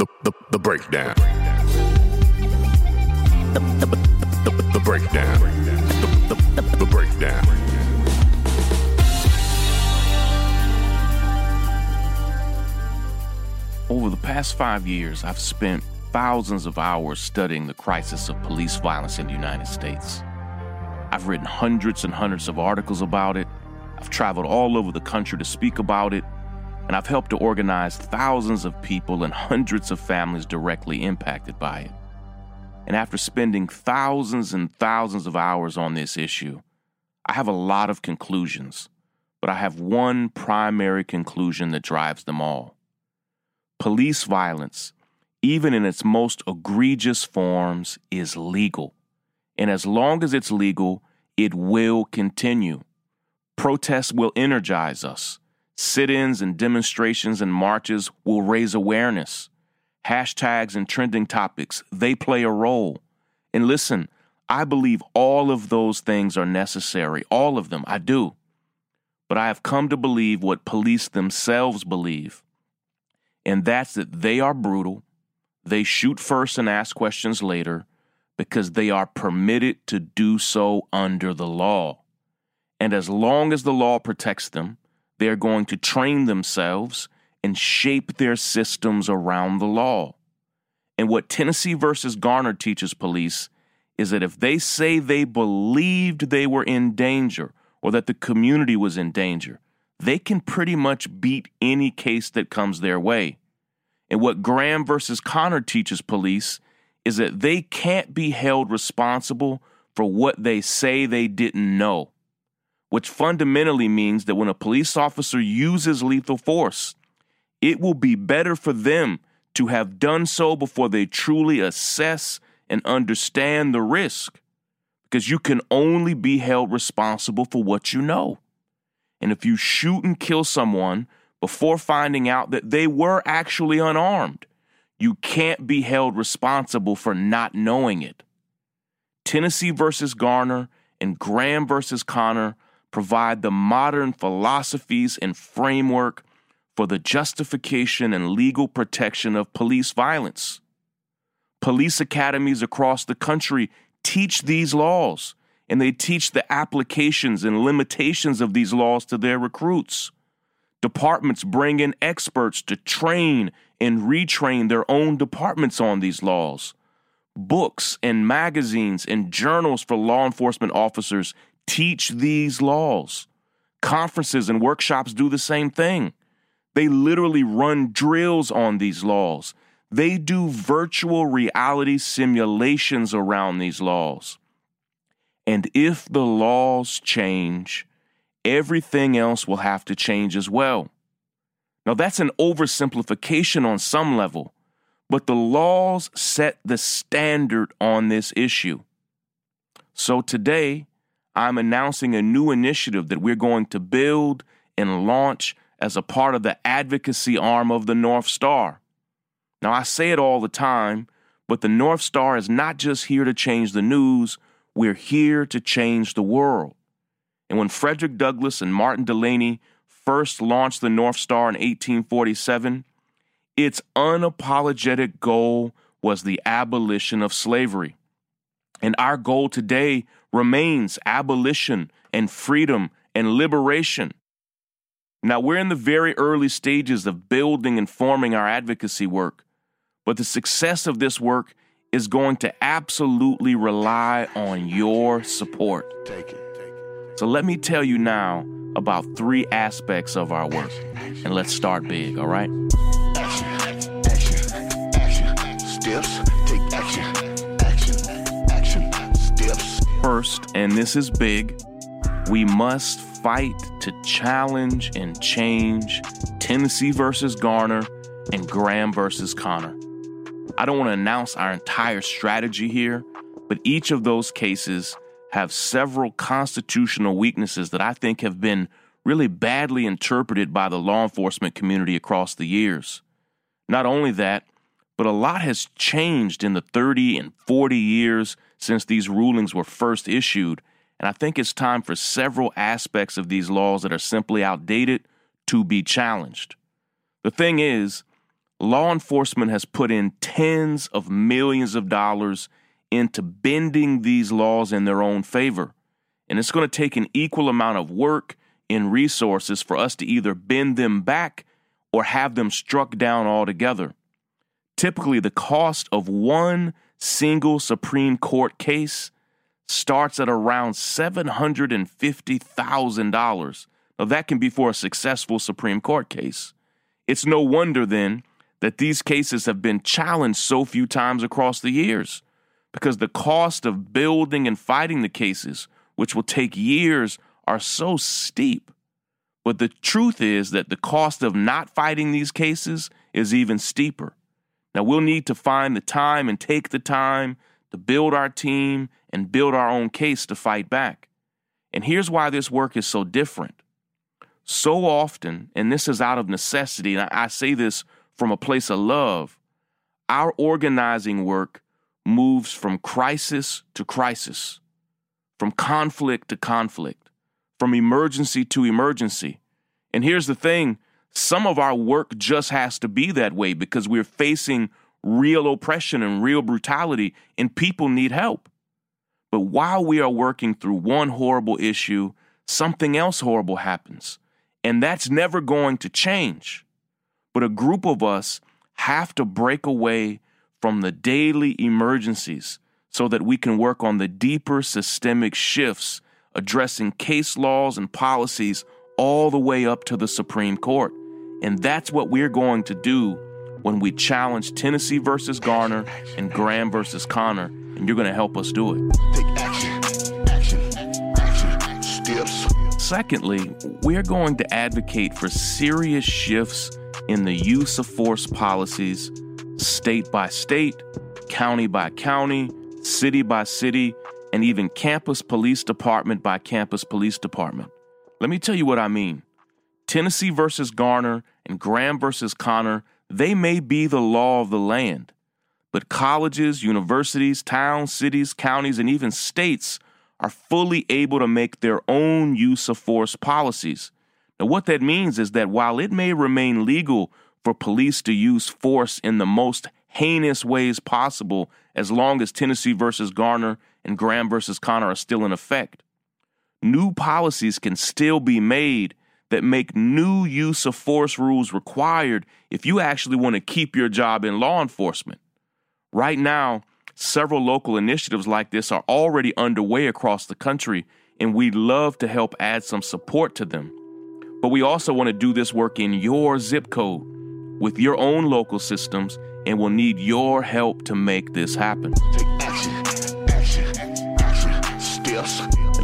The, the, the breakdown. The, the, the, the breakdown. The, the, the breakdown. Over the past five years, I've spent thousands of hours studying the crisis of police violence in the United States. I've written hundreds and hundreds of articles about it. I've traveled all over the country to speak about it, and I've helped to organize thousands of people and hundreds of families directly impacted by it. And after spending thousands and thousands of hours on this issue, I have a lot of conclusions, but I have one primary conclusion that drives them all. Police violence, even in its most egregious forms, is legal. And as long as it's legal, it will continue. Protests will energize us. Sit ins and demonstrations and marches will raise awareness. Hashtags and trending topics, they play a role. And listen, I believe all of those things are necessary, all of them, I do. But I have come to believe what police themselves believe, and that's that they are brutal, they shoot first and ask questions later, because they are permitted to do so under the law. And as long as the law protects them, they are going to train themselves and shape their systems around the law. And what Tennessee versus Garner teaches police is that if they say they believed they were in danger or that the community was in danger, they can pretty much beat any case that comes their way. And what Graham versus Connor teaches police is that they can't be held responsible for what they say they didn't know, which fundamentally means that when a police officer uses lethal force, it will be better for them to have done so before they truly assess and understand the risk, because you can only be held responsible for what you know. And if you shoot and kill someone before finding out that they were actually unarmed, you can't be held responsible for not knowing it. Tennessee versus Garner and Graham versus Connor provide the modern philosophies and framework for the justification and legal protection of police violence. Police academies across the country teach these laws, and they teach the applications and limitations of these laws to their recruits. Departments bring in experts to train and retrain their own departments on these laws. Books and magazines and journals for law enforcement officers teach these laws. Conferences and workshops do the same thing. They literally run drills on these laws. They do virtual reality simulations around these laws. And if the laws change, everything else will have to change as well. Now, that's an oversimplification on some level, but the laws set the standard on this issue. So today, I'm announcing a new initiative that we're going to build and launch as a part of the advocacy arm of the North Star. Now, I say it all the time, but the North Star is not just here to change the news, we're here to change the world. And when Frederick Douglass and Martin Delany first launched the North Star in 1847, its unapologetic goal was the abolition of slavery. And our goal today remains abolition and freedom and liberation. Now, we're in the very early stages of building and forming our advocacy work, but the success of this work is going to absolutely rely on your support. Take it. So let me tell you now about three aspects of our work. And let's start big, all right? First, and this is big, we must fight to challenge and change Tennessee versus Garner and Graham versus Connor. I don't want to announce our entire strategy here, but each of those cases have several constitutional weaknesses that I think have been really badly interpreted by the law enforcement community across the years. Not only that, but a lot has changed in the 30 and 40 years since these rulings were first issued, and I think it's time for several aspects of these laws that are simply outdated to be challenged. The thing is, law enforcement has put in tens of millions of dollars into bending these laws in their own favor. And it's going to take an equal amount of work and resources for us to either bend them back or have them struck down altogether. Typically, the cost of one single Supreme Court case starts at around $750,000. Now, that can be for a successful Supreme Court case. It's no wonder then that these cases have been challenged so few times across the years because the cost of building and fighting the cases, which will take years, are so steep. But the truth is that the cost of not fighting these cases is even steeper. Now, we'll need to find the time and take the time to build our team and build our own case to fight back. And here's why this work is so different. So often, and this is out of necessity, and I say this from a place of love, our organizing work moves from crisis to crisis, from conflict to conflict, from emergency to emergency. And here's the thing some of our work just has to be that way because we're facing real oppression and real brutality, and people need help. But while we are working through one horrible issue, something else horrible happens. And that's never going to change. But a group of us have to break away from the daily emergencies so that we can work on the deeper systemic shifts addressing case laws and policies all the way up to the Supreme Court. And that's what we're going to do when we challenge Tennessee versus Garner and Graham versus Connor. And you're going to help us do it. Take action, action, action, steps. Secondly, we're going to advocate for serious shifts in the use of force policies, state by state, county by county, city by city, and even campus police department by campus police department. Let me tell you what I mean. Tennessee versus Garner and Graham versus Connor, they may be the law of the land, but colleges, universities, towns, cities, counties, and even states are fully able to make their own use of force policies. Now, what that means is that while it may remain legal for police to use force in the most heinous ways possible, as long as Tennessee versus Garner and Graham versus Connor are still in effect, new policies can still be made that make new use of force rules required if you actually want to keep your job in law enforcement. Right now, several local initiatives like this are already underway across the country, and we'd love to help add some support to them. But we also want to do this work in your zip code with your own local systems, and we'll need your help to make this happen.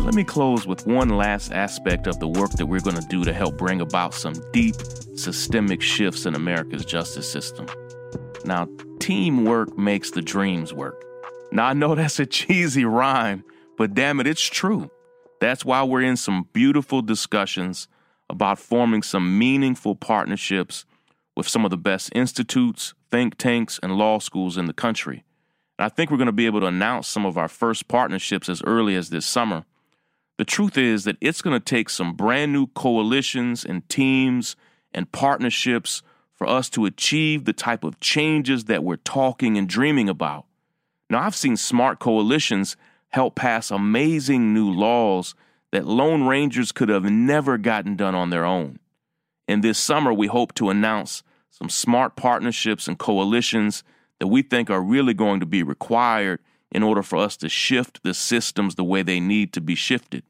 Let me close with one last aspect of the work that we're going to do to help bring about some deep systemic shifts in America's justice system. Now, teamwork makes the dreams work. Now, I know that's a cheesy rhyme, but damn it, it's true. That's why we're in some beautiful discussions about forming some meaningful partnerships with some of the best institutes, think tanks, and law schools in the country. And I think we're going to be able to announce some of our first partnerships as early as this summer. The truth is that it's going to take some brand new coalitions and teams and partnerships for us to achieve the type of changes that we're talking and dreaming about. Now, I've seen smart coalitions help pass amazing new laws that Lone Rangers could have never gotten done on their own. And this summer, we hope to announce some smart partnerships and coalitions that we think are really going to be required in order for us to shift the systems the way they need to be shifted.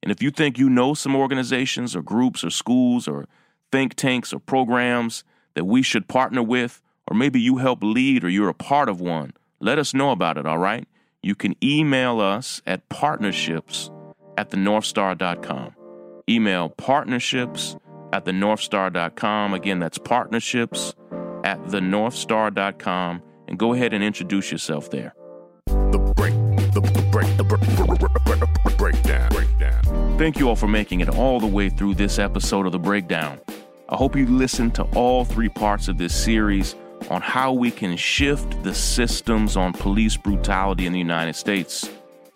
And if you think you know some organizations or groups or schools or think tanks or programs that we should partner with, or maybe you help lead or you're a part of one, let us know about it, all right? You can email us at partnerships at thenorthstar.com. Email partnerships at thenorthstar.com. Again, that's partnerships at thenorthstar.com. And go ahead and introduce yourself there. The break, the, the break, the break, break, breakdown. breakdown. Thank you all for making it all the way through this episode of The Breakdown. I hope you listened to all three parts of this series on how we can shift the systems on police brutality in the United States.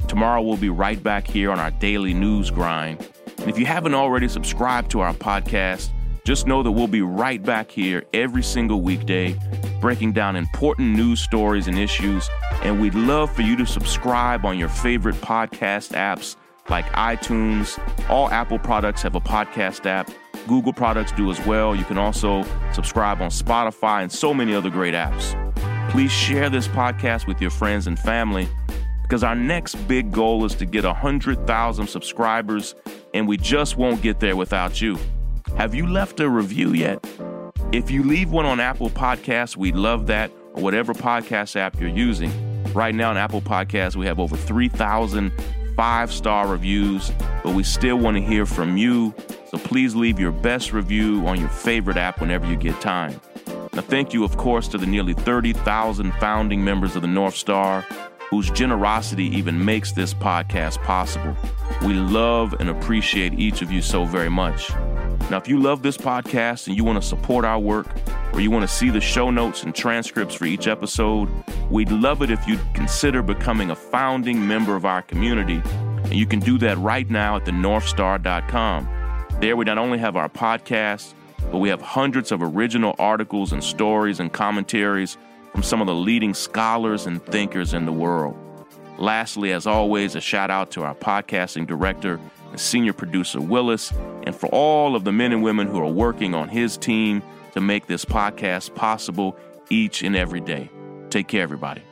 Tomorrow we'll be right back here on our daily news grind. And if you haven't already subscribed to our podcast, Just know that we'll be right back here every single weekday, breaking down important news stories and issues. And we'd love for you to subscribe on your favorite podcast apps like iTunes. All Apple products have a podcast app. Google products do as well. You can also subscribe on Spotify and so many other great apps. Please share this podcast with your friends and family because our next big goal is to get 100,000 subscribers, and we just won't get there without you. Have you left a review yet? If you leave one on Apple Podcasts, we'd love that, or whatever podcast app you're using. Right now on Apple Podcasts, we have over 3,000 five star reviews, but we still want to hear from you. So please leave your best review on your favorite app whenever you get time. Now, thank you, of course, to the nearly 30,000 founding members of the North Star whose generosity even makes this podcast possible. We love and appreciate each of you so very much. Now, if you love this podcast and you want to support our work, or you want to see the show notes and transcripts for each episode, we'd love it if you'd consider becoming a founding member of our community. And you can do that right now at thenorthstar.com. There, we not only have our podcast, but we have hundreds of original articles and stories and commentaries from some of the leading scholars and thinkers in the world. Lastly, as always, a shout out to our podcasting director and senior producer, Willis, and for all of the men and women who are working on his team to make this podcast possible each and every day. Take care, everybody.